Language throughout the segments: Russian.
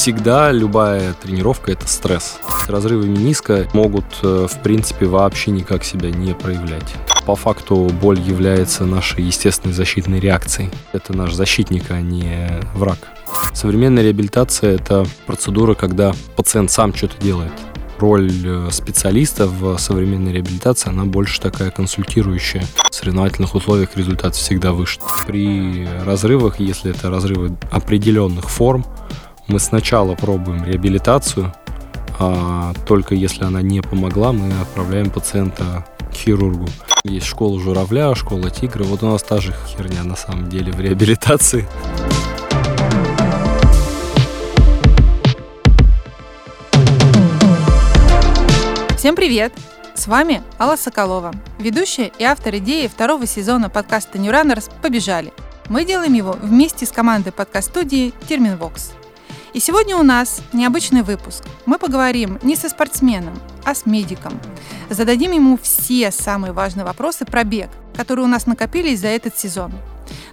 Всегда любая тренировка – это стресс. Разрывы мениска могут, э, в принципе, вообще никак себя не проявлять. По факту боль является нашей естественной защитной реакцией. Это наш защитник, а не враг. Современная реабилитация – это процедура, когда пациент сам что-то делает. Роль э, специалиста в современной реабилитации, она больше такая консультирующая. В соревновательных условиях результат всегда выше. При разрывах, если это разрывы определенных форм, мы сначала пробуем реабилитацию, а только если она не помогла, мы отправляем пациента к хирургу. Есть школа журавля, школа тигра. Вот у нас та же херня на самом деле в реабилитации. Всем привет! С вами Алла Соколова, ведущая и автор идеи второго сезона подкаста New Runners «Побежали». Мы делаем его вместе с командой подкаст-студии Терминвокс. И сегодня у нас необычный выпуск. Мы поговорим не со спортсменом, а с медиком. Зададим ему все самые важные вопросы про бег, которые у нас накопились за этот сезон.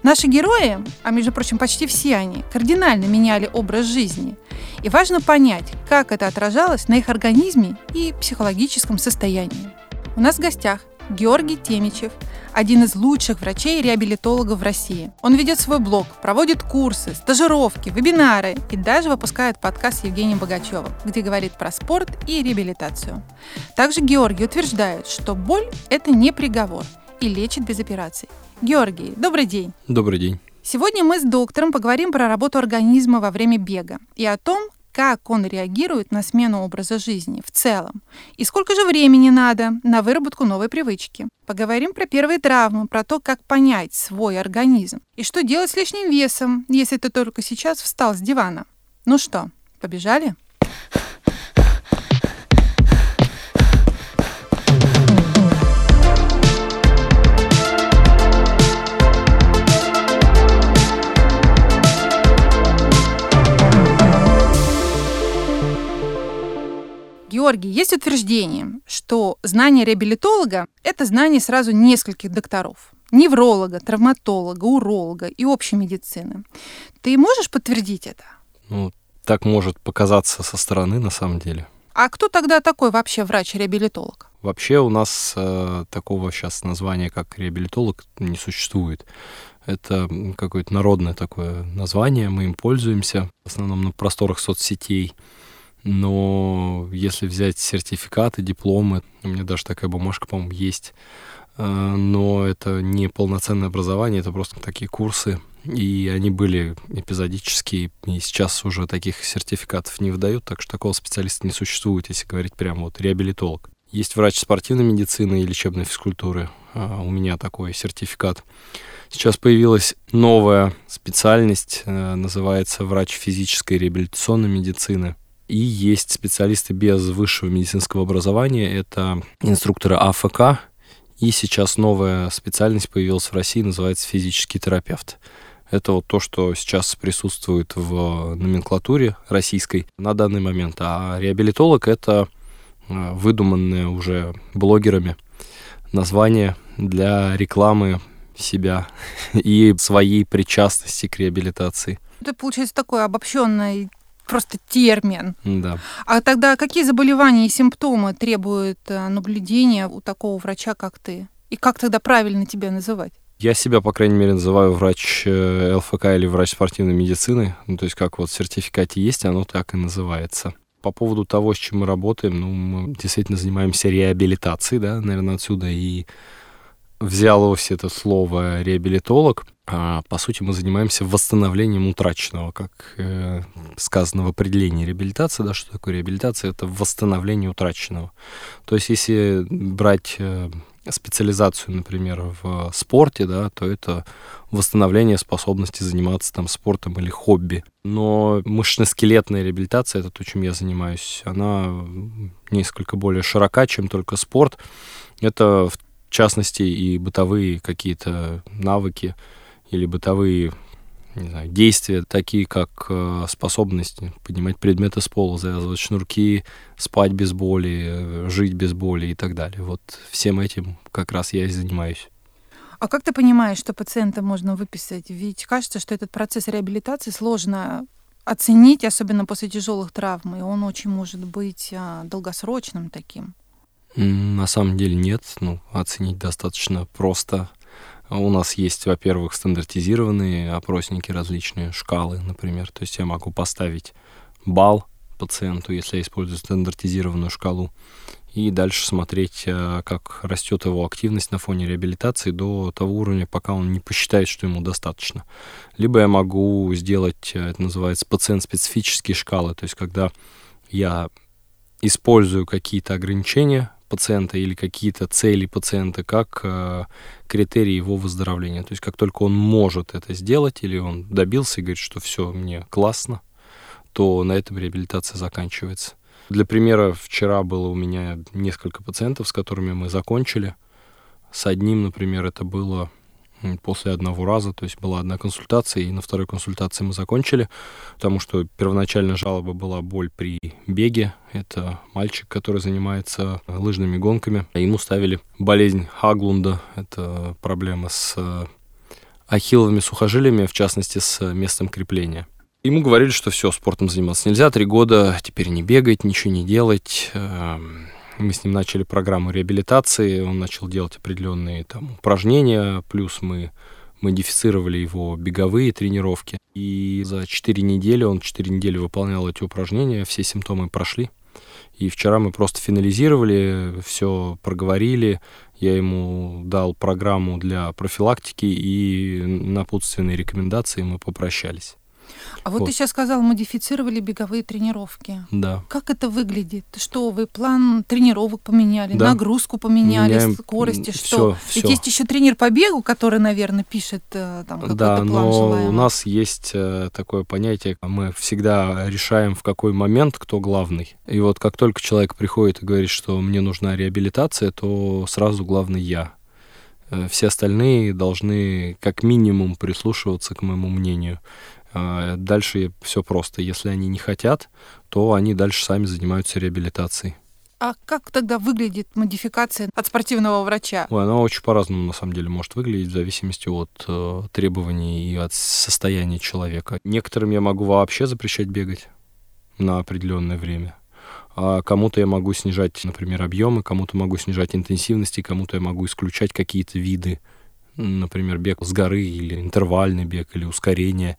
Наши герои, а между прочим почти все они, кардинально меняли образ жизни. И важно понять, как это отражалось на их организме и психологическом состоянии. У нас в гостях Георгий Темичев, один из лучших врачей-реабилитологов в России. Он ведет свой блог, проводит курсы, стажировки, вебинары и даже выпускает подкаст Евгения Богачева, где говорит про спорт и реабилитацию. Также Георгий утверждает, что боль – это не приговор и лечит без операций. Георгий, добрый день. Добрый день. Сегодня мы с доктором поговорим про работу организма во время бега и о том, как он реагирует на смену образа жизни в целом. И сколько же времени надо на выработку новой привычки. Поговорим про первые травмы, про то, как понять свой организм. И что делать с лишним весом, если ты только сейчас встал с дивана. Ну что, побежали? Георгий, есть утверждение, что знание реабилитолога – это знание сразу нескольких докторов. Невролога, травматолога, уролога и общей медицины. Ты можешь подтвердить это? Ну, так может показаться со стороны на самом деле. А кто тогда такой вообще врач-реабилитолог? Вообще у нас э, такого сейчас названия, как реабилитолог, не существует. Это какое-то народное такое название, мы им пользуемся, в основном на просторах соцсетей но если взять сертификаты, дипломы, у меня даже такая бумажка, по-моему, есть, э, но это не полноценное образование, это просто такие курсы, и они были эпизодические, и сейчас уже таких сертификатов не выдают, так что такого специалиста не существует, если говорить прямо вот реабилитолог. Есть врач спортивной медицины и лечебной физкультуры, а, у меня такой сертификат. Сейчас появилась новая специальность, э, называется врач физической реабилитационной медицины – и есть специалисты без высшего медицинского образования, это инструкторы АФК, и сейчас новая специальность появилась в России, называется физический терапевт. Это вот то, что сейчас присутствует в номенклатуре российской на данный момент. А реабилитолог — это э, выдуманное уже блогерами название для рекламы себя и своей причастности к реабилитации. Это получается такой обобщенный просто термин. Да. А тогда какие заболевания и симптомы требуют э, наблюдения у такого врача, как ты? И как тогда правильно тебя называть? Я себя, по крайней мере, называю врач э, ЛФК или врач спортивной медицины. Ну, то есть как вот в сертификате есть, оно так и называется. По поводу того, с чем мы работаем, ну, мы действительно занимаемся реабилитацией, да, наверное, отсюда и взялось это слово реабилитолог. А, по сути, мы занимаемся восстановлением утраченного, как э, сказано в определении реабилитации, да, что такое реабилитация, это восстановление утраченного. То есть, если брать э, специализацию, например, в спорте, да, то это восстановление способности заниматься там спортом или хобби. Но мышечно-скелетная реабилитация, это то, чем я занимаюсь, она несколько более широка, чем только спорт. Это в частности и бытовые какие-то навыки, или бытовые не знаю, действия, такие как э, способность поднимать предметы с пола, завязывать шнурки, спать без боли, э, жить без боли и так далее. Вот всем этим как раз я и занимаюсь. А как ты понимаешь, что пациента можно выписать? Ведь кажется, что этот процесс реабилитации сложно оценить, особенно после тяжелых травм, и он очень может быть а, долгосрочным таким? На самом деле нет. Ну, оценить достаточно просто. У нас есть, во-первых, стандартизированные опросники различные, шкалы, например. То есть я могу поставить балл пациенту, если я использую стандартизированную шкалу, и дальше смотреть, э, как растет его активность на фоне реабилитации до того уровня, пока он не посчитает, что ему достаточно. Либо я могу сделать, э, это называется пациент-специфические шкалы, то есть когда я использую какие-то ограничения пациента или какие-то цели пациента как э, критерии его выздоровления. То есть как только он может это сделать или он добился и говорит, что все, мне классно, то на этом реабилитация заканчивается. Для примера, вчера было у меня несколько пациентов, с которыми мы закончили. С одним, например, это было после одного раза, то есть была одна консультация, и на второй консультации мы закончили, потому что первоначально жалоба была боль при беге. Это мальчик, который занимается лыжными гонками. Ему ставили болезнь Хаглунда, это проблема с э, ахилловыми сухожилиями, в частности, с местом крепления. Ему говорили, что все, спортом заниматься нельзя, три года, теперь не бегать, ничего не делать. Мы с ним начали программу реабилитации, он начал делать определенные там упражнения, плюс мы модифицировали его беговые тренировки. И за 4 недели, он 4 недели выполнял эти упражнения, все симптомы прошли. И вчера мы просто финализировали, все проговорили, я ему дал программу для профилактики и напутственные рекомендации, мы попрощались. А вот, вот ты сейчас сказал, модифицировали беговые тренировки. Да. Как это выглядит? Что вы план тренировок поменяли, да. нагрузку поменяли, Меняем скорости, что? Все, Ведь есть еще тренер по бегу, который, наверное, пишет э, там какой-то да, план но желаемый. у нас есть э, такое понятие, мы всегда решаем, в какой момент кто главный. И вот как только человек приходит и говорит, что мне нужна реабилитация, то сразу главный я. Э, все остальные должны как минимум прислушиваться к моему мнению. А, дальше все просто. Если они не хотят, то они дальше сами занимаются реабилитацией. А как тогда выглядит модификация от спортивного врача? Ой, она очень по-разному на самом деле может выглядеть в зависимости от э, требований и от состояния человека. Некоторым я могу вообще запрещать бегать на определенное время. А кому-то я могу снижать, например, объемы, кому-то могу снижать интенсивности, кому-то я могу исключать какие-то виды, например, бег с горы или интервальный бег или ускорение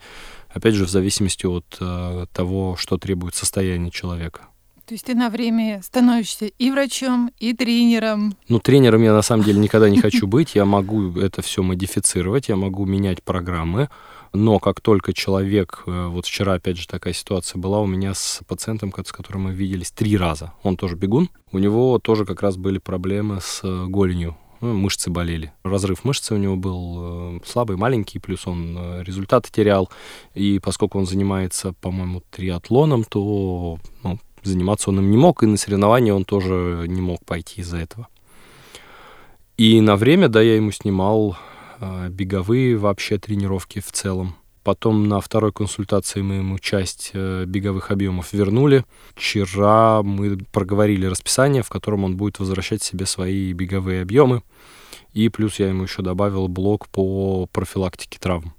опять же, в зависимости от э, того, что требует состояние человека. То есть ты на время становишься и врачом, и тренером. Ну, тренером я на самом деле никогда не хочу быть. Я могу это все модифицировать, я могу менять программы. Но как только человек, э, вот вчера опять же такая ситуация была у меня с пациентом, с которым мы виделись три раза. Он тоже бегун. У него тоже как раз были проблемы с э, голенью ну, мышцы болели. Разрыв мышцы у него был э, слабый, маленький, плюс он э, результаты терял. И поскольку он занимается, по-моему, триатлоном, то ну, заниматься он им не мог, и на соревнования он тоже не мог пойти из-за этого. И на время, да, я ему снимал э, беговые вообще тренировки в целом. Потом на второй консультации мы ему часть э, беговых объемов вернули. Вчера мы проговорили расписание, в котором он будет возвращать себе свои беговые объемы. И плюс я ему еще добавил блок по профилактике травм.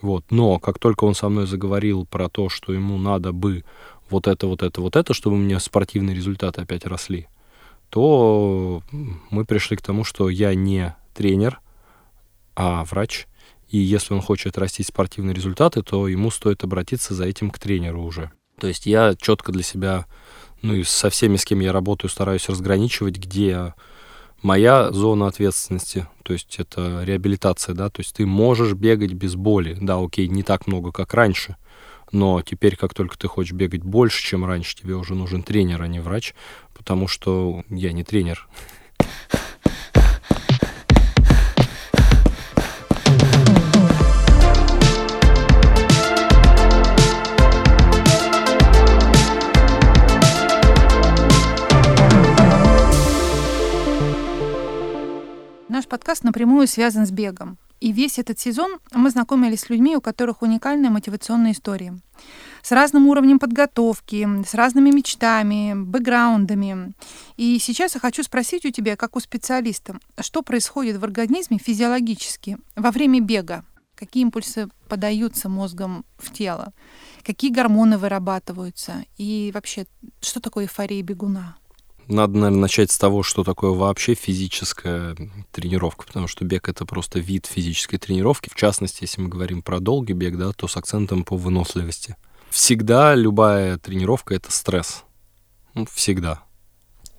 Вот. Но как только он со мной заговорил про то, что ему надо бы вот это, вот это, вот это, чтобы у меня спортивные результаты опять росли, то мы пришли к тому, что я не тренер, а врач — и если он хочет растить спортивные результаты, то ему стоит обратиться за этим к тренеру уже. То есть я четко для себя, ну и со всеми, с кем я работаю, стараюсь разграничивать, где моя зона ответственности, то есть это реабилитация, да, то есть ты можешь бегать без боли, да, окей, не так много, как раньше, но теперь, как только ты хочешь бегать больше, чем раньше, тебе уже нужен тренер, а не врач, потому что я не тренер. Подкаст напрямую связан с бегом. И весь этот сезон мы знакомились с людьми, у которых уникальная мотивационная история. С разным уровнем подготовки, с разными мечтами, бэкграундами. И сейчас я хочу спросить у тебя, как у специалиста, что происходит в организме физиологически во время бега? какие импульсы подаются мозгом в тело, какие гормоны вырабатываются и вообще, что такое эйфория бегуна? Надо, наверное, начать с того, что такое вообще физическая тренировка, потому что бег — это просто вид физической тренировки. В частности, если мы говорим про долгий бег, да, то с акцентом по выносливости. Всегда любая тренировка — это стресс. Ну, всегда.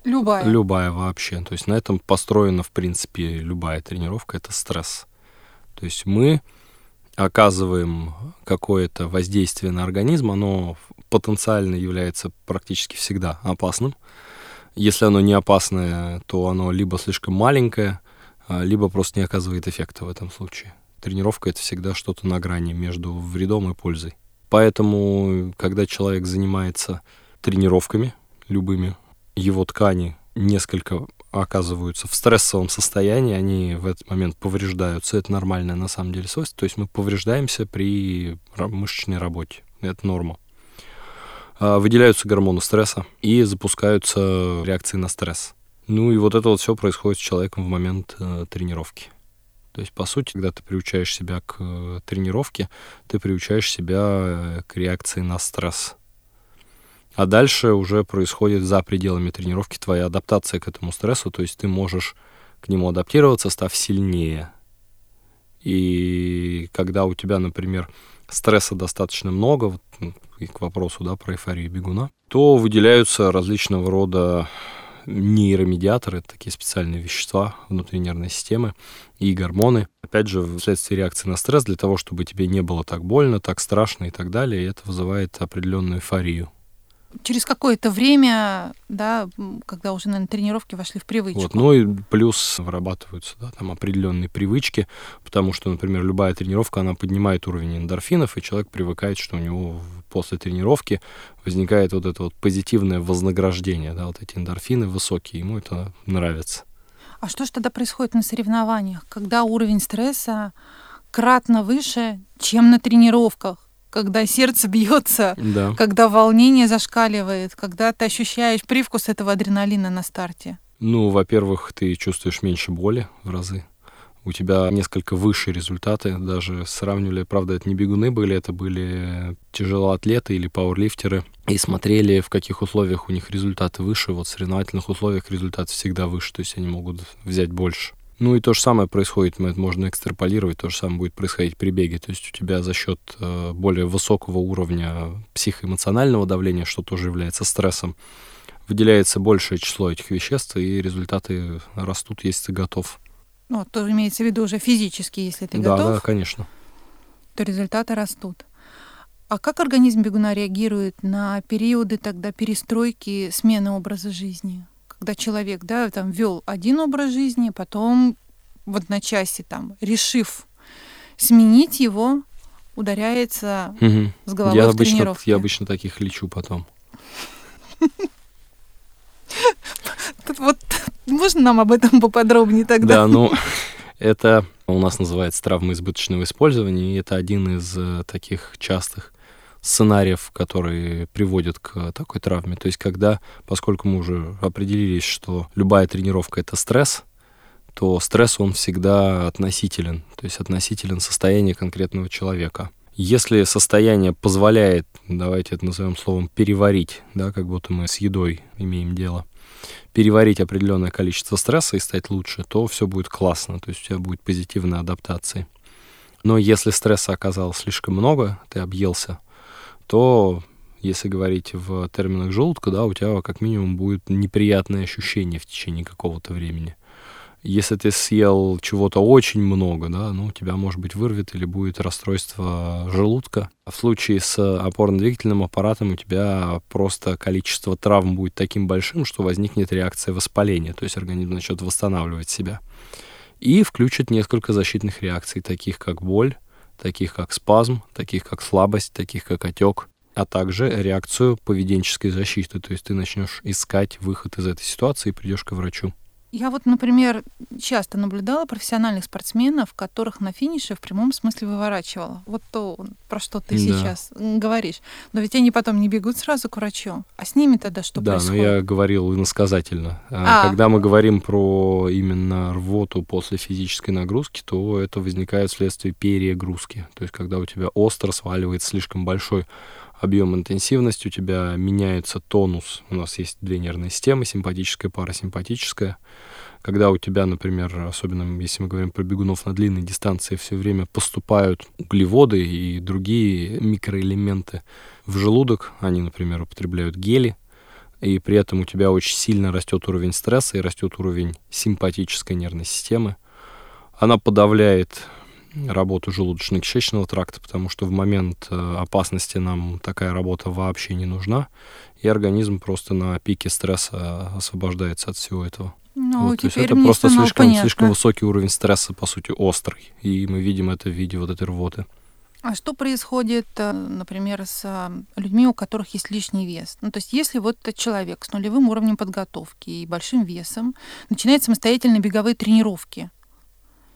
Любая. Любая вообще. То есть на этом построена, в принципе, любая тренировка — это стресс. То есть мы оказываем какое-то воздействие на организм, оно потенциально является практически всегда опасным. Если оно не опасное, то оно либо слишком маленькое, а, либо просто не оказывает эффекта в этом случае. Тренировка — это всегда что-то на грани между вредом и пользой. Поэтому, когда человек занимается тренировками любыми, его ткани несколько оказываются в стрессовом состоянии, они в этот момент повреждаются. Это нормальное на самом деле свойство. То есть мы повреждаемся при мышечной работе. Это норма. А, выделяются гормоны стресса и запускаются реакции на стресс. Ну и вот это вот все происходит с человеком в момент э, тренировки. То есть, по сути, когда ты приучаешь себя к э, тренировке, ты приучаешь себя э, к реакции на стресс. А дальше уже происходит за пределами тренировки твоя адаптация к этому стрессу, то есть ты можешь к нему адаптироваться, став сильнее. И когда у тебя, например, стресса достаточно много, вот, ну, и к вопросу да, про эйфорию бегуна, то выделяются различного рода нейромедиаторы, такие специальные вещества внутри нервной системы и гормоны. Опять же, вследствие реакции на стресс, для того, чтобы тебе не было так больно, так страшно и так далее, это вызывает определенную эйфорию через какое-то время, да, когда уже, на тренировки вошли в привычку. Вот, ну и плюс вырабатываются да, там определенные привычки, потому что, например, любая тренировка, она поднимает уровень эндорфинов, и человек привыкает, что у него после тренировки возникает вот это вот позитивное вознаграждение, да, вот эти эндорфины высокие, ему это нравится. А что же тогда происходит на соревнованиях, когда уровень стресса кратно выше, чем на тренировках? Когда сердце бьется, да. когда волнение зашкаливает, когда ты ощущаешь привкус этого адреналина на старте? Ну, во-первых, ты чувствуешь меньше боли в разы. У тебя несколько выше результаты, даже сравнивали, правда, это не бегуны были, это были тяжелоатлеты или пауэрлифтеры, и смотрели, в каких условиях у них результаты выше. Вот в соревновательных условиях результат всегда выше, то есть они могут взять больше. Ну и то же самое происходит, это можно экстраполировать, то же самое будет происходить при беге. То есть у тебя за счет э, более высокого уровня психоэмоционального давления, что тоже является стрессом, выделяется большее число этих веществ, и результаты растут, если ты готов. Ну, то имеется в виду уже физически, если ты да, готов. Да, конечно. То результаты растут. А как организм бегуна реагирует на периоды тогда перестройки, смены образа жизни? Когда человек, да, там вел один образ жизни, потом в одночасье там, решив сменить его, ударяется угу. с головой я в обычно, тренировке. Я обычно таких лечу потом. Вот можно нам об этом поподробнее тогда? Да, ну, это у нас называется травма избыточного использования, и это один из э, таких частых сценариев, которые приводят к такой травме. То есть когда, поскольку мы уже определились, что любая тренировка — это стресс, то стресс, он всегда относителен, то есть относителен состоянию конкретного человека. Если состояние позволяет, давайте это назовем словом, переварить, да, как будто мы с едой имеем дело, переварить определенное количество стресса и стать лучше, то все будет классно, то есть у тебя будет позитивная адаптация. Но если стресса оказалось слишком много, ты объелся, то если говорить в терминах желудка, да, у тебя как минимум будет неприятное ощущение в течение какого-то времени. Если ты съел чего-то очень много, да, ну, тебя, может быть, вырвет или будет расстройство желудка. А в случае с опорно-двигательным аппаратом у тебя просто количество травм будет таким большим, что возникнет реакция воспаления, то есть организм начнет восстанавливать себя. И включит несколько защитных реакций, таких как боль, таких как спазм, таких как слабость, таких как отек, а также реакцию поведенческой защиты. То есть ты начнешь искать выход из этой ситуации и придешь к врачу. Я вот, например, часто наблюдала профессиональных спортсменов, которых на финише в прямом смысле выворачивала. Вот то, про что ты да. сейчас говоришь. Но ведь они потом не бегут сразу к врачу. А с ними тогда что да, происходит? Да, но я говорил иносказательно. А. Когда мы говорим про именно рвоту после физической нагрузки, то это возникает вследствие перегрузки. То есть когда у тебя остро сваливает слишком большой объем интенсивность, у тебя меняется тонус. У нас есть две нервные системы, симпатическая, парасимпатическая. Когда у тебя, например, особенно если мы говорим про бегунов на длинной дистанции, все время поступают углеводы и другие микроэлементы в желудок, они, например, употребляют гели, и при этом у тебя очень сильно растет уровень стресса и растет уровень симпатической нервной системы. Она подавляет работу желудочно-кишечного тракта, потому что в момент э, опасности нам такая работа вообще не нужна, и организм просто на пике стресса освобождается от всего этого. Ну, вот, то есть это просто слишком, слишком высокий уровень стресса, по сути, острый, и мы видим это в виде вот этой рвоты. А что происходит, э, например, с э, людьми, у которых есть лишний вес? Ну, то есть если вот человек с нулевым уровнем подготовки и большим весом начинает самостоятельно беговые тренировки,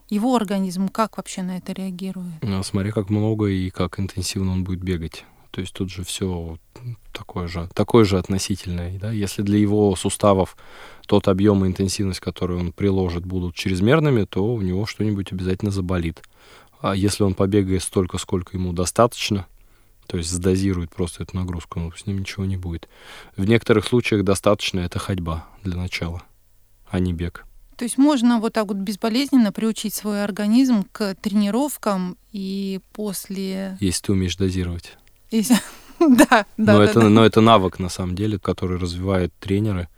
его организм как вообще на это реагирует? Ну, смотри, как много и как интенсивно он будет бегать. То есть тут же все такое же, такое же относительное. Да? Если для его суставов тот объем и интенсивность, который он приложит, будут чрезмерными, то у него что-нибудь обязательно заболит. А если он побегает столько, сколько ему достаточно, то есть сдозирует просто эту нагрузку, ну, с ним ничего не будет. В некоторых случаях достаточно это ходьба для начала, а не бег. То есть можно вот так вот безболезненно приучить свой организм к тренировкам и после... Если ты умеешь дозировать. Если... да, да. Но, да, это, да. но это навык, на самом деле, который развивают тренеры,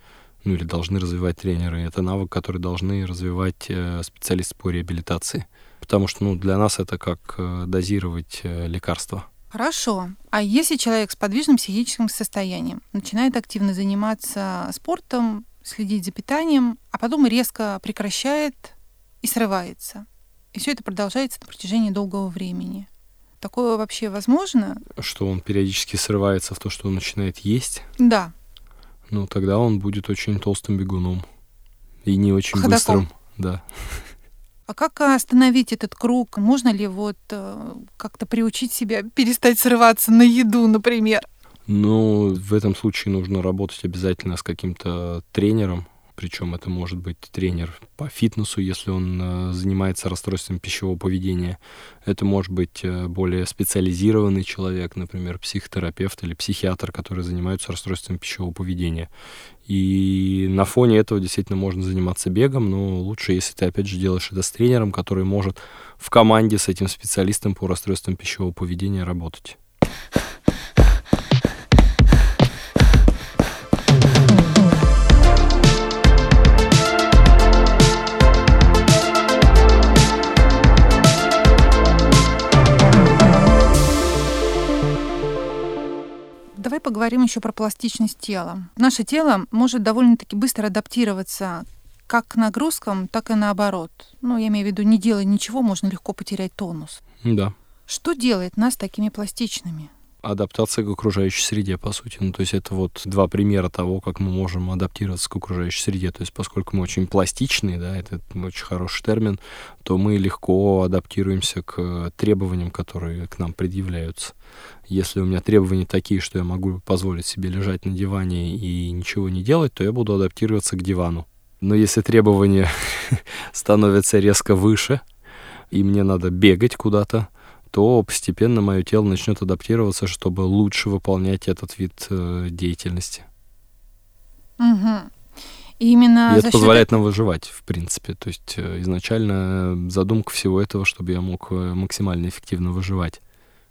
ну или должны развивать тренеры. Это навык, который должны развивать э, специалисты по реабилитации. Потому что ну, для нас это как э, дозировать э, лекарства. Хорошо. А если человек с подвижным психическим состоянием начинает активно заниматься спортом, следить за питанием, а потом резко прекращает и срывается. И все это продолжается на протяжении долгого времени. Такое вообще возможно? Что он периодически срывается в то, что он начинает есть? Да. Ну, тогда он будет очень толстым бегуном. И не очень Ходоком. быстрым. Да. А как остановить этот круг? Можно ли вот э, как-то приучить себя перестать срываться на еду, например? Ну, в этом случае нужно работать обязательно с каким-то тренером, причем это может быть тренер по фитнесу, если он э, занимается расстройством пищевого поведения. Это может быть э, более специализированный человек, например, психотерапевт или психиатр, который занимаются расстройством пищевого поведения. И на фоне этого действительно можно заниматься бегом, но лучше, если ты, опять же, делаешь это с тренером, который может в команде с этим специалистом по расстройствам пищевого поведения работать. Поговорим еще про пластичность тела. Наше тело может довольно-таки быстро адаптироваться как к нагрузкам, так и наоборот. Ну, я имею в виду, не делая ничего, можно легко потерять тонус. Да. Что делает нас такими пластичными? Адаптация к окружающей среде, по сути. Ну, то есть это вот два примера того, как мы можем адаптироваться к окружающей среде. То есть поскольку мы очень пластичные, да, это очень хороший термин, то мы легко адаптируемся к требованиям, которые к нам предъявляются. Если у меня требования такие, что я могу позволить себе лежать на диване и ничего не делать, то я буду адаптироваться к дивану. Но если требования становятся резко выше, и мне надо бегать куда-то, то постепенно мое тело начнет адаптироваться, чтобы лучше выполнять этот вид э, деятельности. Угу. И именно и это позволяет нам выживать, в принципе. То есть э, изначально задумка всего этого, чтобы я мог э, максимально эффективно выживать.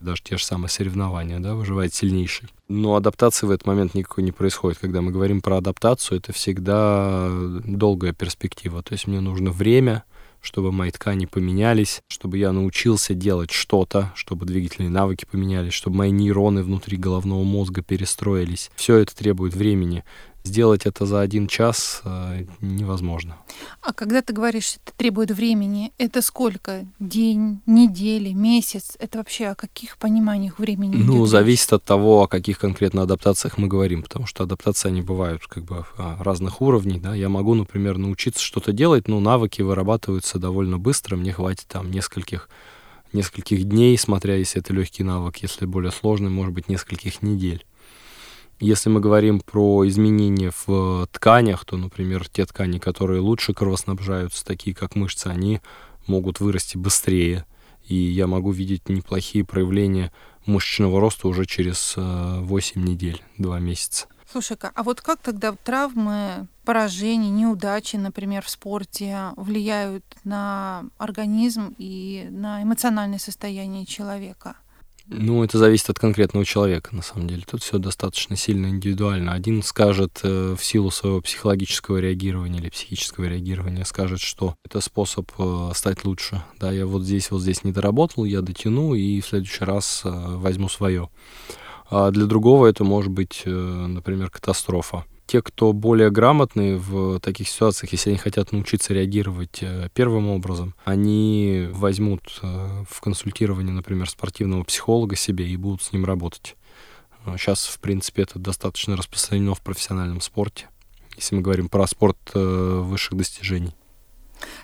Даже те же самые соревнования, да, выживает сильнейший. Но адаптации в этот момент никакой не происходит. Когда мы говорим про адаптацию, это всегда долгая перспектива. То есть мне нужно время, чтобы мои ткани поменялись, чтобы я научился делать что-то, чтобы двигательные навыки поменялись, чтобы мои нейроны внутри головного мозга перестроились. Все это требует времени. Сделать это за один час э, невозможно. А когда ты говоришь, это требует времени, это сколько? День, недели, месяц? Это вообще о каких пониманиях времени? Ну, идет зависит от того, о каких конкретно адаптациях мы говорим, потому что адаптации, они бывают как бы а, разных уровней, да. Я могу, например, научиться что-то делать, но навыки вырабатываются довольно быстро, мне хватит там нескольких нескольких дней, смотря если это легкий навык, если более сложный, может быть, нескольких недель. Если мы говорим про изменения в тканях, то, например, те ткани, которые лучше кровоснабжаются, такие как мышцы, они могут вырасти быстрее. И я могу видеть неплохие проявления мышечного роста уже через 8 э, недель, 2 месяца. Слушай-ка, а вот как тогда травмы, поражения, неудачи, например, в спорте влияют на организм и на эмоциональное состояние человека? Ну, это зависит от конкретного человека, на самом деле. Тут все достаточно сильно индивидуально. Один скажет э, в силу своего психологического реагирования или психического реагирования, скажет, что это способ э, стать лучше. Да, я вот здесь, вот здесь не доработал, я дотяну и в следующий раз э, возьму свое. А для другого это может быть, э, например, катастрофа те, кто более грамотные в таких ситуациях, если они хотят научиться реагировать э, первым образом, они возьмут э, в консультирование, например, спортивного психолога себе и будут с ним работать. Сейчас, в принципе, это достаточно распространено в профессиональном спорте, если мы говорим про спорт высших достижений.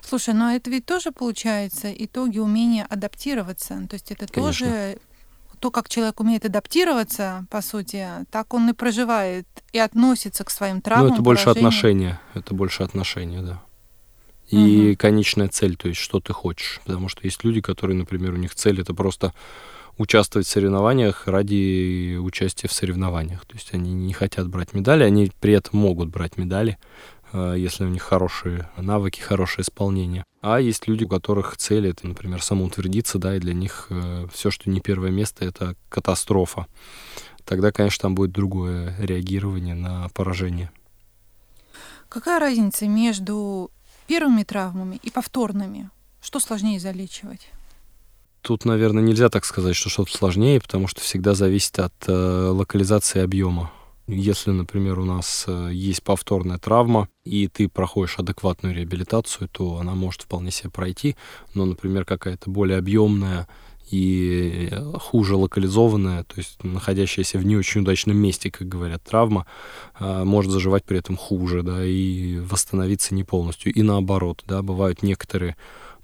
Слушай, но это ведь тоже получается итоги умения адаптироваться. То есть это Конечно. тоже то, как человек умеет адаптироваться, по сути, так он и проживает и относится к своим травмам. Ну, это больше поражениям. отношения. Это больше отношения, да. И угу. конечная цель, то есть что ты хочешь. Потому что есть люди, которые, например, у них цель это просто участвовать в соревнованиях ради участия в соревнованиях. То есть они не хотят брать медали, они при этом могут брать медали, если у них хорошие навыки, хорошее исполнение. А есть люди, у которых цель это, например, самоутвердиться, да, и для них э, все, что не первое место, это катастрофа. Тогда, конечно, там будет другое реагирование на поражение. Какая разница между первыми травмами и повторными? Что сложнее залечивать? Тут, наверное, нельзя так сказать, что что-то сложнее, потому что всегда зависит от э, локализации объема. Если, например, у нас э, есть повторная травма, и ты проходишь адекватную реабилитацию, то она может вполне себе пройти. Но, например, какая-то более объемная и э, хуже локализованная, то есть находящаяся в не очень удачном месте, как говорят, травма, э, может заживать при этом хуже, да, и восстановиться не полностью. И наоборот, да, бывают некоторые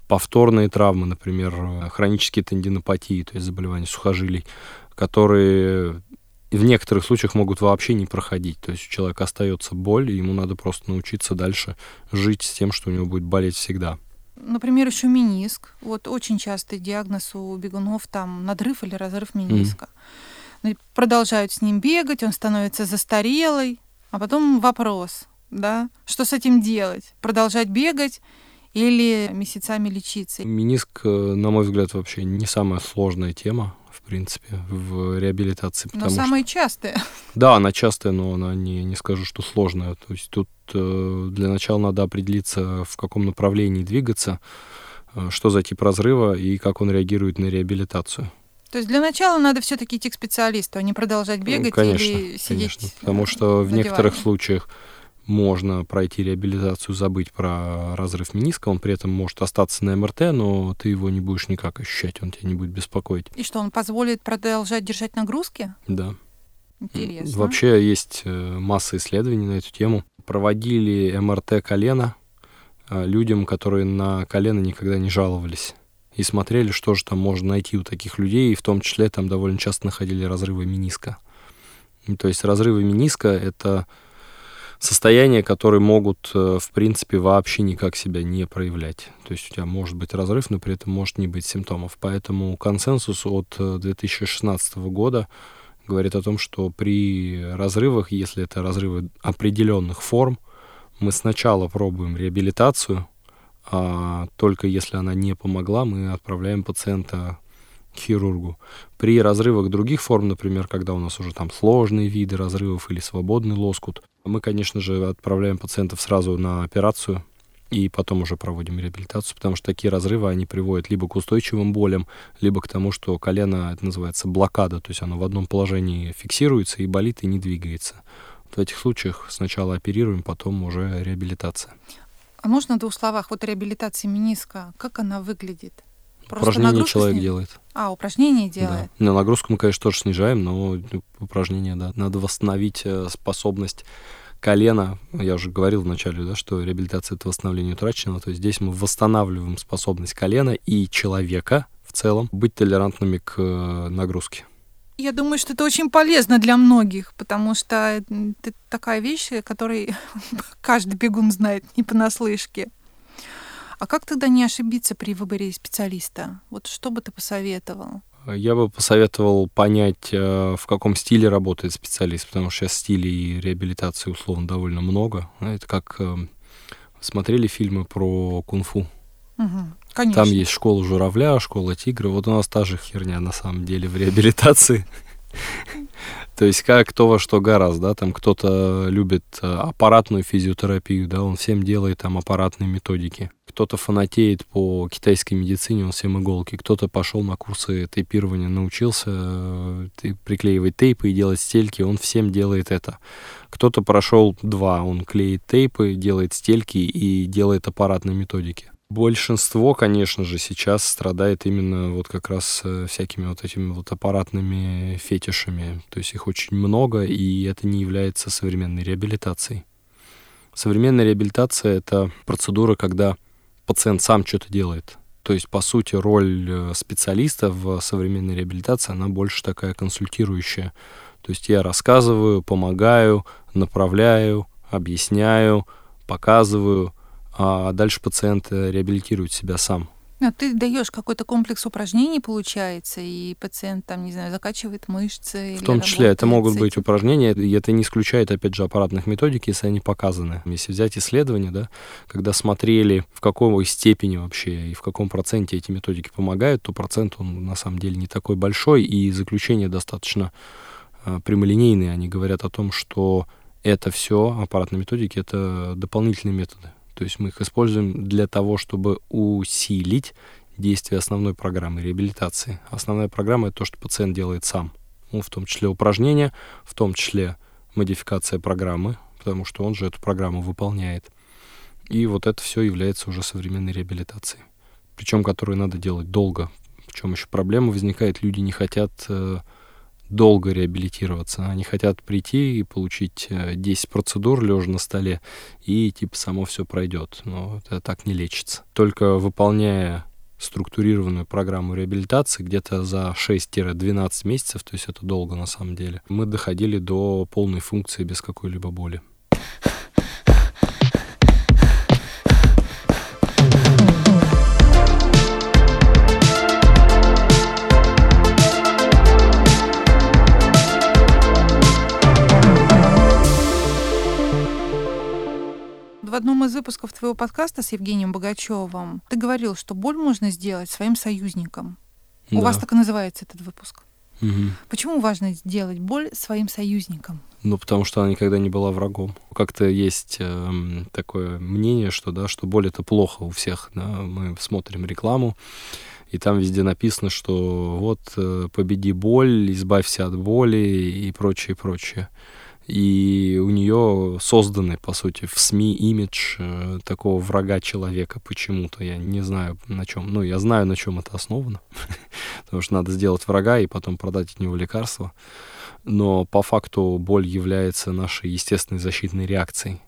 повторные травмы, например, хронические тендинопатии, то есть заболевания сухожилий, которые в некоторых случаях могут вообще не проходить. То есть у человека остается боль, и ему надо просто научиться дальше жить с тем, что у него будет болеть всегда. Например, еще миниск. Вот очень частый диагноз у бегунов там надрыв или разрыв миниска. Mm. Продолжают с ним бегать, он становится застарелый, а потом вопрос, да, что с этим делать? Продолжать бегать или месяцами лечиться? Миниск, э, на мой взгляд, вообще не самая сложная тема в принципе, в реабилитации. Но самая что... частая. Да, она частая, но она не, не скажу, что сложная. То есть тут э, для начала надо определиться, в каком направлении двигаться, э, что за тип разрыва и как он реагирует на реабилитацию. То есть для начала надо все-таки идти к специалисту, а не продолжать бегать ну, конечно, или сидеть. Конечно, потому что в некоторых случаях можно пройти реабилитацию, забыть про разрыв мениска, он при этом может остаться на МРТ, но ты его не будешь никак ощущать, он тебя не будет беспокоить. И что, он позволит продолжать держать нагрузки? Да. Интересно. Вообще есть э, масса исследований на эту тему. Проводили МРТ колена э, людям, которые на колено никогда не жаловались. И смотрели, что же там можно найти у таких людей, и в том числе там довольно часто находили разрывы мениска. То есть разрывы мениска — это состояния, которые могут, э, в принципе, вообще никак себя не проявлять. То есть у тебя может быть разрыв, но при этом может не быть симптомов. Поэтому консенсус от 2016 э, года говорит о том, что при разрывах, если это разрывы определенных форм, мы сначала пробуем реабилитацию, а только если она не помогла, мы отправляем пациента к хирургу. При разрывах других форм, например, когда у нас уже там сложные виды разрывов или свободный лоскут, мы, конечно же, отправляем пациентов сразу на операцию и потом уже проводим реабилитацию, потому что такие разрывы, они приводят либо к устойчивым болям, либо к тому, что колено, это называется блокада, то есть оно в одном положении фиксируется и болит, и не двигается. В этих случаях сначала оперируем, потом уже реабилитация. А можно в двух словах, вот реабилитация мениска, как она выглядит? Просто упражнения человек сним... делает. А, упражнения делает? Да. На нагрузку мы, конечно, тоже снижаем, но упражнения, да. Надо восстановить э, способность колена. Я уже говорил вначале, да, что реабилитация — это восстановление утраченного. То есть здесь мы восстанавливаем способность колена и человека в целом быть толерантными к э, нагрузке. Я думаю, что это очень полезно для многих, потому что это такая вещь, которой каждый бегун знает не понаслышке. А как тогда не ошибиться при выборе специалиста? Вот что бы ты посоветовал? Я бы посоветовал понять, э, в каком стиле работает специалист, потому что сейчас стилей реабилитации условно довольно много. Это как э, смотрели фильмы про кунг-фу. Угу. Конечно. Там есть школа журавля, школа тигра. Вот у нас та же херня на самом деле в реабилитации. То есть как кто во что гораздо, да, там кто-то любит э, аппаратную физиотерапию, да, он всем делает там аппаратные методики. Кто-то фанатеет по китайской медицине, он всем иголки. Кто-то пошел на курсы тейпирования, научился э, приклеивать тейпы и делать стельки, он всем делает это. Кто-то прошел два, он клеит тейпы, делает стельки и делает аппаратные методики. Большинство, конечно же, сейчас страдает именно вот как раз э, всякими вот этими вот аппаратными фетишами. То есть их очень много, и это не является современной реабилитацией. Современная реабилитация — это процедура, когда пациент сам что-то делает. То есть, по сути, роль э, специалиста в современной реабилитации, она больше такая консультирующая. То есть я рассказываю, помогаю, направляю, объясняю, показываю — а дальше пациент э, реабилитирует себя сам. А ты даешь какой-то комплекс упражнений, получается, и пациент там, не знаю, закачивает мышцы. В том числе это могут быть упражнения, и это не исключает, опять же, аппаратных методик, если они показаны. Если взять исследования, да, когда смотрели, в какой степени вообще и в каком проценте эти методики помогают, то процент, он на самом деле не такой большой, и заключения достаточно э, прямолинейные. Они говорят о том, что это все, аппаратные методики, это дополнительные методы. То есть мы их используем для того, чтобы усилить действие основной программы реабилитации. Основная программа — это то, что пациент делает сам. Ну, в том числе упражнения, в том числе модификация программы, потому что он же эту программу выполняет. И вот это все является уже современной реабилитацией. Причем, которую надо делать долго. В чем еще проблема возникает, люди не хотят э, долго реабилитироваться. Они хотят прийти и получить 10 э, процедур лежа на столе, и типа само все пройдет. Но это так не лечится. Только выполняя структурированную программу реабилитации где-то за 6-12 месяцев, то есть это долго на самом деле, мы доходили до полной функции без какой-либо боли. Одном из выпусков твоего подкаста с Евгением Богачевым ты говорил, что боль можно сделать своим союзником. Да. У вас так и называется этот выпуск. Угу. Почему важно сделать боль своим союзником? Ну, потому что она никогда не была врагом. Как-то есть э, такое мнение, что, да, что боль это плохо у всех. Да? Мы смотрим рекламу, и там везде написано, что вот э, победи боль, избавься от боли и прочее, прочее и у нее созданы, по сути, в СМИ имидж э, такого врага человека почему-то. Я не знаю на чем. Ну, я знаю, на чем это основано. Потому что надо сделать врага и потом продать от него лекарство. Но по факту боль является нашей естественной защитной реакцией.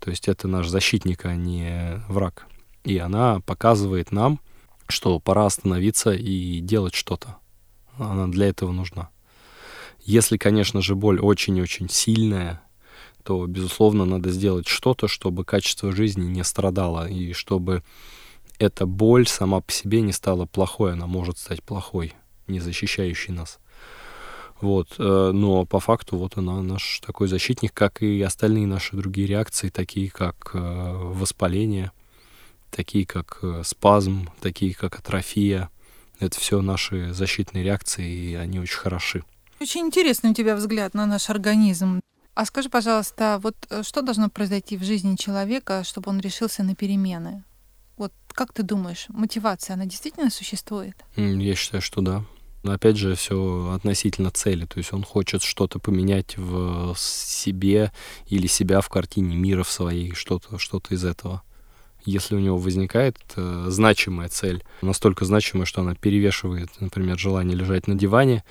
То есть это наш защитник, а не враг. И она показывает нам, что пора остановиться и делать что-то. Она для этого нужна. Если, конечно же, боль очень-очень сильная, то, безусловно, надо сделать что-то, чтобы качество жизни не страдало, и чтобы эта боль сама по себе не стала плохой, она может стать плохой, не защищающей нас. Вот, э, но по факту вот она наш такой защитник, как и остальные наши другие реакции, такие как э, воспаление, такие как э, спазм, такие как атрофия. Это все наши защитные реакции, и они очень хороши. Очень интересный у тебя взгляд на наш организм. А скажи, пожалуйста, вот э, что должно произойти в жизни человека, чтобы он решился на перемены? Вот как ты думаешь, мотивация, она действительно существует? Я считаю, что да. Но опять же, все относительно цели. То есть он хочет что-то поменять в себе или себя в картине мира в своей, что-то что из этого. Если у него возникает э, значимая цель, настолько значимая, что она перевешивает, например, желание лежать на диване,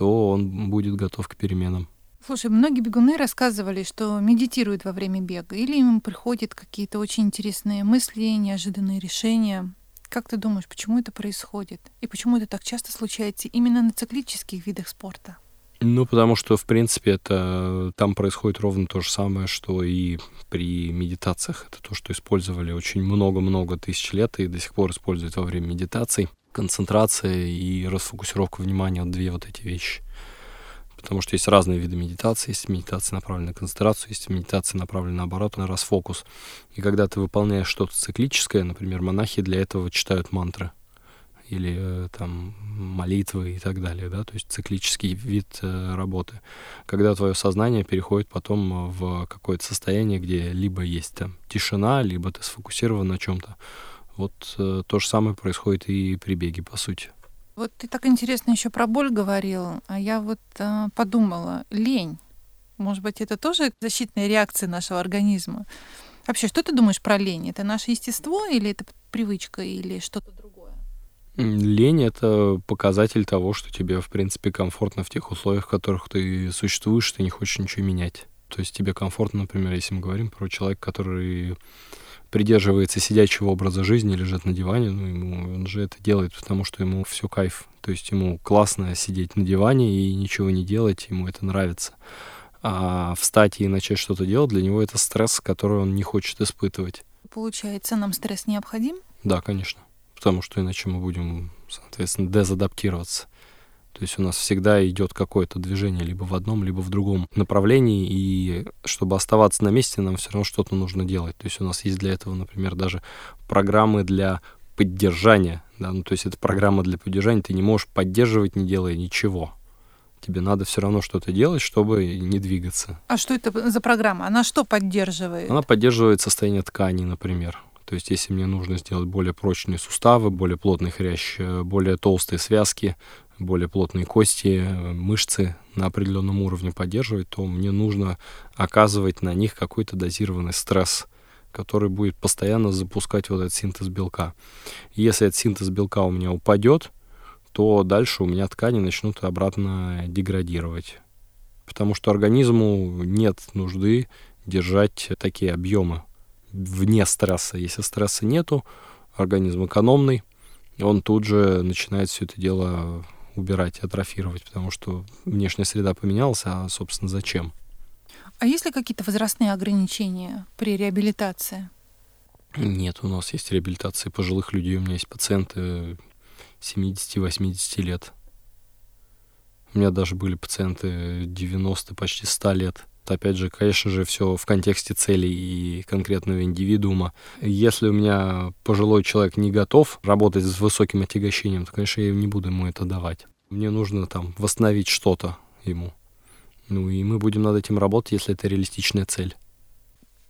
то он будет готов к переменам. Слушай, многие бегуны рассказывали, что медитируют во время бега, или им приходят какие-то очень интересные мысли, неожиданные решения. Как ты думаешь, почему это происходит? И почему это так часто случается именно на циклических видах спорта? Ну, потому что, в принципе, это там происходит ровно то же самое, что и при медитациях. Это то, что использовали очень много-много тысяч лет и до сих пор используют во время медитаций. Концентрация и расфокусировка внимания — вот две вот эти вещи потому что есть разные виды медитации. Есть медитация, направленная на концентрацию, есть медитация, направленная наоборот на расфокус. И когда ты выполняешь что-то циклическое, например, монахи для этого читают мантры или э, там молитвы и так далее, да, то есть циклический вид э, работы. Когда твое сознание переходит потом в какое-то состояние, где либо есть там тишина, либо ты сфокусирован на чем-то. Вот э, то же самое происходит и при беге, по сути. Вот ты так интересно еще про боль говорил, а я вот э, подумала, лень. Может быть, это тоже защитная реакция нашего организма. Вообще, что ты думаешь про лень? Это наше естество или это привычка или что-то другое? Лень — это показатель того, что тебе, в принципе, комфортно в тех условиях, в которых ты существуешь, ты не хочешь ничего менять. То есть тебе комфортно, например, если мы говорим про человека, который придерживается сидячего образа жизни, лежит на диване, ну, ему, он же это делает, потому что ему все кайф. То есть ему классно сидеть на диване и ничего не делать, ему это нравится. А встать и начать что-то делать, для него это стресс, который он не хочет испытывать. Получается, нам стресс необходим? Да, конечно. Потому что иначе мы будем, соответственно, дезадаптироваться. То есть у нас всегда идет какое-то движение либо в одном, либо в другом направлении, и чтобы оставаться на месте, нам все равно что-то нужно делать. То есть у нас есть для этого, например, даже программы для поддержания. Да? Ну, то есть это программа для поддержания, ты не можешь поддерживать, не делая ничего. Тебе надо все равно что-то делать, чтобы не двигаться. А что это за программа? Она что поддерживает? Она поддерживает состояние тканей, например. То есть, если мне нужно сделать более прочные суставы, более плотный хрящ, э, более толстые связки, более плотные кости, мышцы на определенном уровне поддерживать, то мне нужно оказывать на них какой-то дозированный стресс, который будет постоянно запускать вот этот синтез белка. Если этот синтез белка у меня упадет, то дальше у меня ткани начнут обратно деградировать. Потому что организму нет нужды держать такие объемы вне стресса. Если стресса нету, организм экономный, он тут же начинает все это дело убирать, атрофировать, потому что внешняя среда поменялась, а, собственно, зачем? А есть ли какие-то возрастные ограничения при реабилитации? Нет, у нас есть реабилитация пожилых людей. У меня есть пациенты 70-80 лет. У меня даже были пациенты 90, почти 100 лет. Опять же, конечно же, все в контексте целей и конкретного индивидуума. Если у меня пожилой человек не готов работать с высоким отягощением, то, конечно, я не буду ему это давать. Мне нужно там восстановить что-то ему. Ну и мы будем над этим работать, если это реалистичная цель.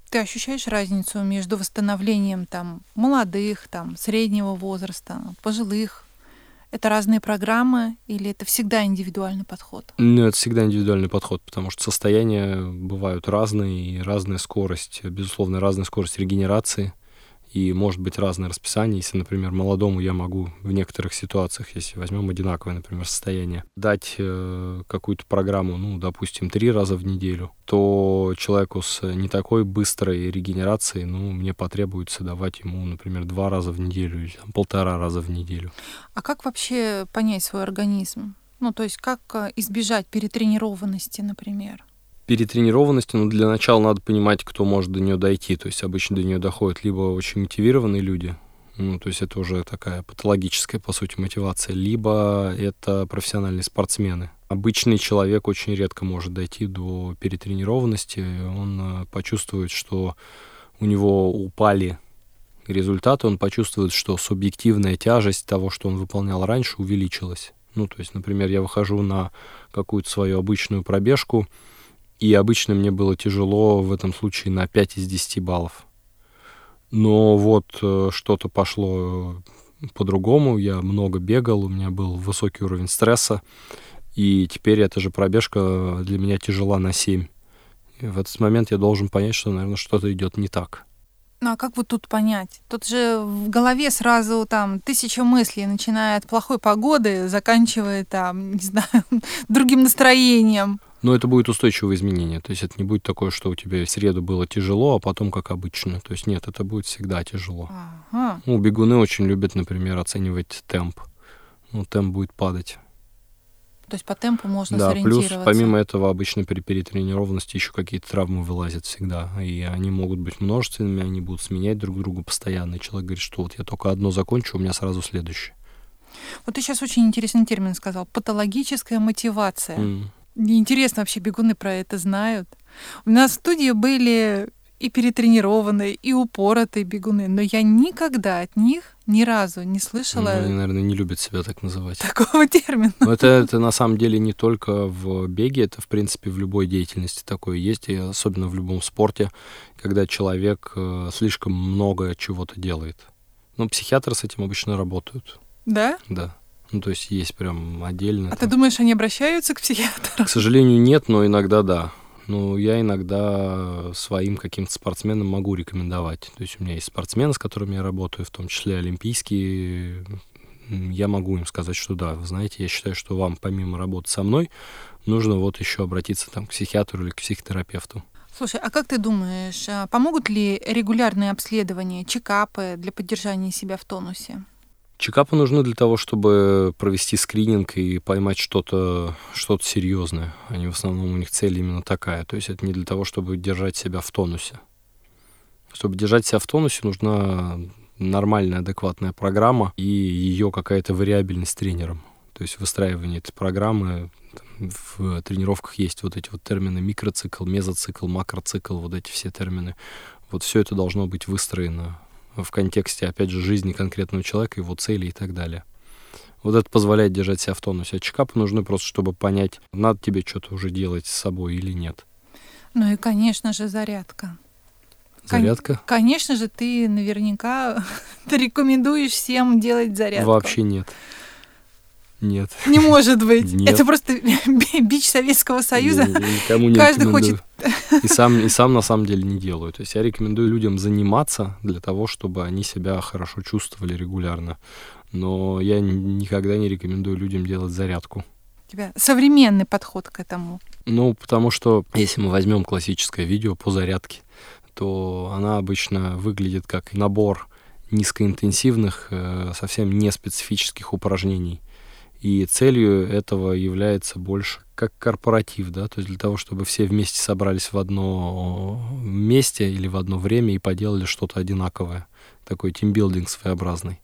Ты ощущаешь разницу между восстановлением там молодых, там среднего возраста, пожилых это разные программы или это всегда индивидуальный подход? Ну, это всегда индивидуальный подход, потому что состояния бывают разные, и разная скорость, безусловно, разная скорость регенерации и может быть разное расписание. Если, например, молодому я могу в некоторых ситуациях, если возьмем одинаковое, например, состояние, дать э, какую-то программу, ну, допустим, три раза в неделю, то человеку с не такой быстрой регенерацией, ну, мне потребуется давать ему, например, два раза в неделю или там, полтора раза в неделю. А как вообще понять свой организм? Ну, то есть как э, избежать перетренированности, например? Перетренированности, но для начала надо понимать, кто может до нее дойти. То есть обычно до нее доходят либо очень мотивированные люди, ну, то есть это уже такая патологическая, по сути, мотивация, либо это профессиональные спортсмены. Обычный человек очень редко может дойти до перетренированности, он э, почувствует, что у него упали результаты, он почувствует, что субъективная тяжесть того, что он выполнял раньше, увеличилась. Ну, то есть, например, я выхожу на какую-то свою обычную пробежку, и обычно мне было тяжело в этом случае на 5 из 10 баллов. Но вот э, что-то пошло по-другому. Я много бегал, у меня был высокий уровень стресса. И теперь эта же пробежка для меня тяжела на 7. И в этот момент я должен понять, что, наверное, что-то идет не так. Ну а как вот тут понять? Тут же в голове сразу там тысяча мыслей, начиная от плохой погоды, заканчивая там, не знаю, другим настроением. Но это будет устойчивое изменение. То есть это не будет такое, что у тебя в среду было тяжело, а потом как обычно. То есть нет, это будет всегда тяжело. Ага. Ну, бегуны очень любят, например, оценивать темп. Ну, темп будет падать. То есть по темпу можно да, сориентироваться. плюс помимо этого обычно при перетренированности еще какие-то травмы вылазят всегда. И они могут быть множественными, они будут сменять друг друга постоянно. И человек говорит, что вот я только одно закончу, у меня сразу следующее. Вот ты сейчас очень интересный термин сказал. Патологическая мотивация. Mm. Интересно, вообще бегуны про это знают. У нас в студии были и перетренированные, и упоротые бегуны, но я никогда от них ни разу не слышала... Ну, они, наверное, не любят себя так называть. Такого термина. Но это, это на самом деле не только в беге, это, в принципе, в любой деятельности такое есть, и особенно в любом спорте, когда человек э, слишком много чего-то делает. Ну, психиатры с этим обычно работают. Да? Да. Ну, то есть есть прям отдельно. А там... ты думаешь, они обращаются к психиатру? К сожалению, нет, но иногда да. Ну, я иногда своим каким-то спортсменам могу рекомендовать. То есть у меня есть спортсмены, с которыми я работаю, в том числе олимпийские. Я могу им сказать, что да, вы знаете, я считаю, что вам помимо работы со мной нужно вот еще обратиться там к психиатру или к психотерапевту. Слушай, а как ты думаешь, а помогут ли регулярные обследования, чекапы для поддержания себя в тонусе? Чекапы нужны для того, чтобы провести скрининг и поймать что-то что серьезное. Они в основном у них цель именно такая. То есть это не для того, чтобы держать себя в тонусе. Чтобы держать себя в тонусе, нужна нормальная, адекватная программа и ее какая-то вариабельность тренером. То есть выстраивание этой программы в тренировках есть вот эти вот термины микроцикл, мезоцикл, макроцикл, вот эти все термины. Вот все это должно быть выстроено в контексте, опять же, жизни конкретного человека, его цели и так далее. Вот это позволяет держать себя в тонусе. А чекапы нужны просто, чтобы понять, надо тебе что-то уже делать с собой или нет. Ну и, конечно же, зарядка. Зарядка? Кон- конечно же, ты наверняка рекомендуешь всем делать зарядку. Вообще нет. Нет. Не может быть. Нет. Это просто бич Советского Союза. Никому не Каждый хочет. И сам, и сам на самом деле не делаю. То есть я рекомендую людям заниматься для того, чтобы они себя хорошо чувствовали регулярно. Но я никогда не рекомендую людям делать зарядку. У тебя современный подход к этому. Ну, потому что если мы возьмем классическое видео по зарядке, то она обычно выглядит как набор низкоинтенсивных, э, совсем не специфических упражнений и целью этого является больше как корпоратив, да, то есть для того, чтобы все вместе собрались в одно месте или в одно время и поделали что-то одинаковое. Такой тимбилдинг своеобразный.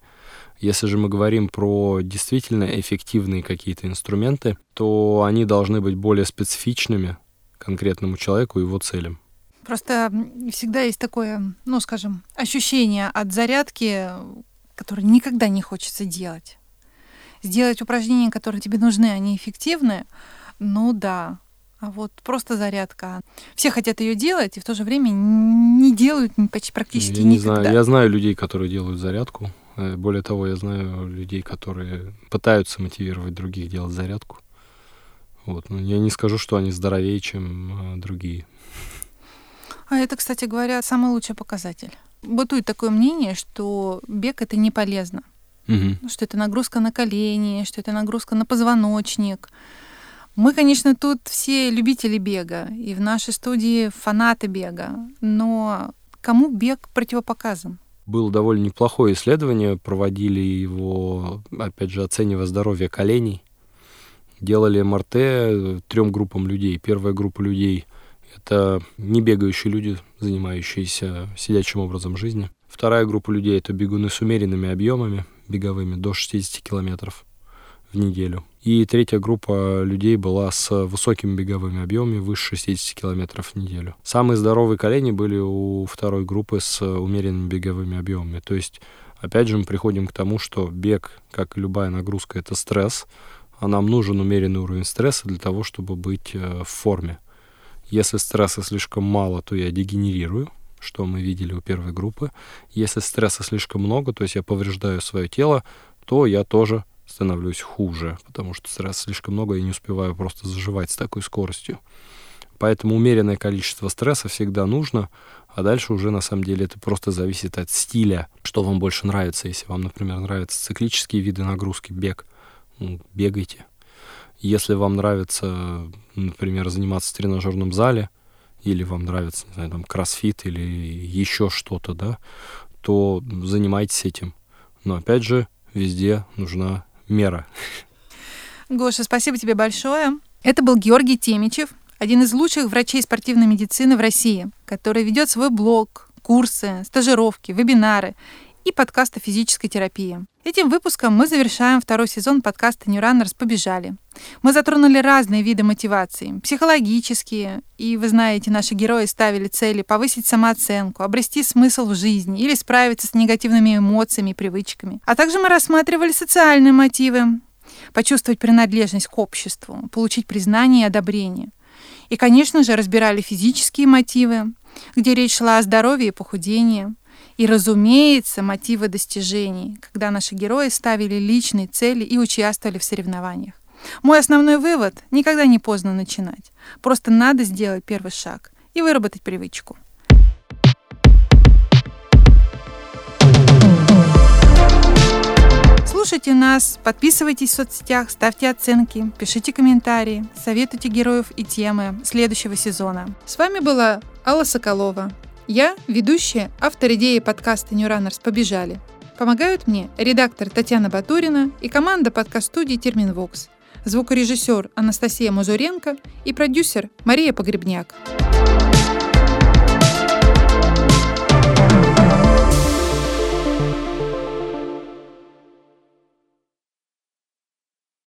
Если же мы говорим про действительно эффективные какие-то инструменты, то они должны быть более специфичными конкретному человеку и его целям. Просто всегда есть такое, ну, скажем, ощущение от зарядки, которое никогда не хочется делать сделать упражнения, которые тебе нужны, они эффективны, ну да. А вот просто зарядка. Все хотят ее делать, и в то же время не делают почти практически я не никогда. Знаю. Я знаю людей, которые делают зарядку. Э, более того, я знаю людей, которые пытаются мотивировать других делать зарядку. Вот. Но я не скажу, что они здоровее, чем э, другие. А это, кстати говоря, самый лучший показатель. Бытует такое мнение, что бег это не полезно угу. что это нагрузка на колени, что это нагрузка на позвоночник. Мы, конечно, тут все любители бега, и в нашей студии фанаты бега, но кому бег противопоказан? Было довольно неплохое исследование, проводили его, опять же, оценивая здоровье коленей. Делали МРТ трем группам людей. Первая группа людей — это не бегающие люди, занимающиеся сидячим образом жизни. Вторая группа людей — это бегуны с умеренными объемами, беговыми до 60 километров в неделю. И третья группа людей была с высокими беговыми объемами, выше 60 километров в неделю. Самые здоровые колени были у второй группы с умеренными беговыми объемами. То есть, опять же, мы приходим к тому, что бег, как и любая нагрузка, это стресс, а нам нужен умеренный уровень стресса для того, чтобы быть э, в форме. Если стресса слишком мало, то я дегенерирую, что мы видели у первой группы. Если стресса слишком много, то есть я повреждаю свое тело, то я тоже становлюсь хуже, потому что стресса слишком много, и не успеваю просто заживать с такой скоростью. Поэтому умеренное количество стресса всегда нужно, а дальше уже на самом деле это просто зависит от стиля, что вам больше нравится. Если вам, например, нравятся циклические виды нагрузки, бег, ну, бегайте. Если вам нравится, например, заниматься в тренажерном зале, или вам нравится, не знаю, там, кроссфит или еще что-то, да, то занимайтесь этим. Но опять же, везде нужна мера. Гоша, спасибо тебе большое. Это был Георгий Темичев, один из лучших врачей спортивной медицины в России, который ведет свой блог, курсы, стажировки, вебинары и подкаст о физической терапии. Этим выпуском мы завершаем второй сезон подкаста New Runners «Побежали». Мы затронули разные виды мотивации, психологические, и, вы знаете, наши герои ставили цели повысить самооценку, обрести смысл в жизни или справиться с негативными эмоциями и привычками. А также мы рассматривали социальные мотивы, почувствовать принадлежность к обществу, получить признание и одобрение. И, конечно же, разбирали физические мотивы, где речь шла о здоровье и похудении. И, разумеется, мотивы достижений, когда наши герои ставили личные цели и участвовали в соревнованиях. Мой основной вывод – никогда не поздно начинать. Просто надо сделать первый шаг и выработать привычку. Слушайте нас, подписывайтесь в соцсетях, ставьте оценки, пишите комментарии, советуйте героев и темы следующего сезона. С вами была Алла Соколова. Я ведущая, автор идеи подкаста New Runners «Побежали». Помогают мне редактор Татьяна Батурина и команда подкаст-студии «Терминвокс», звукорежиссер Анастасия Мазуренко и продюсер Мария Погребняк.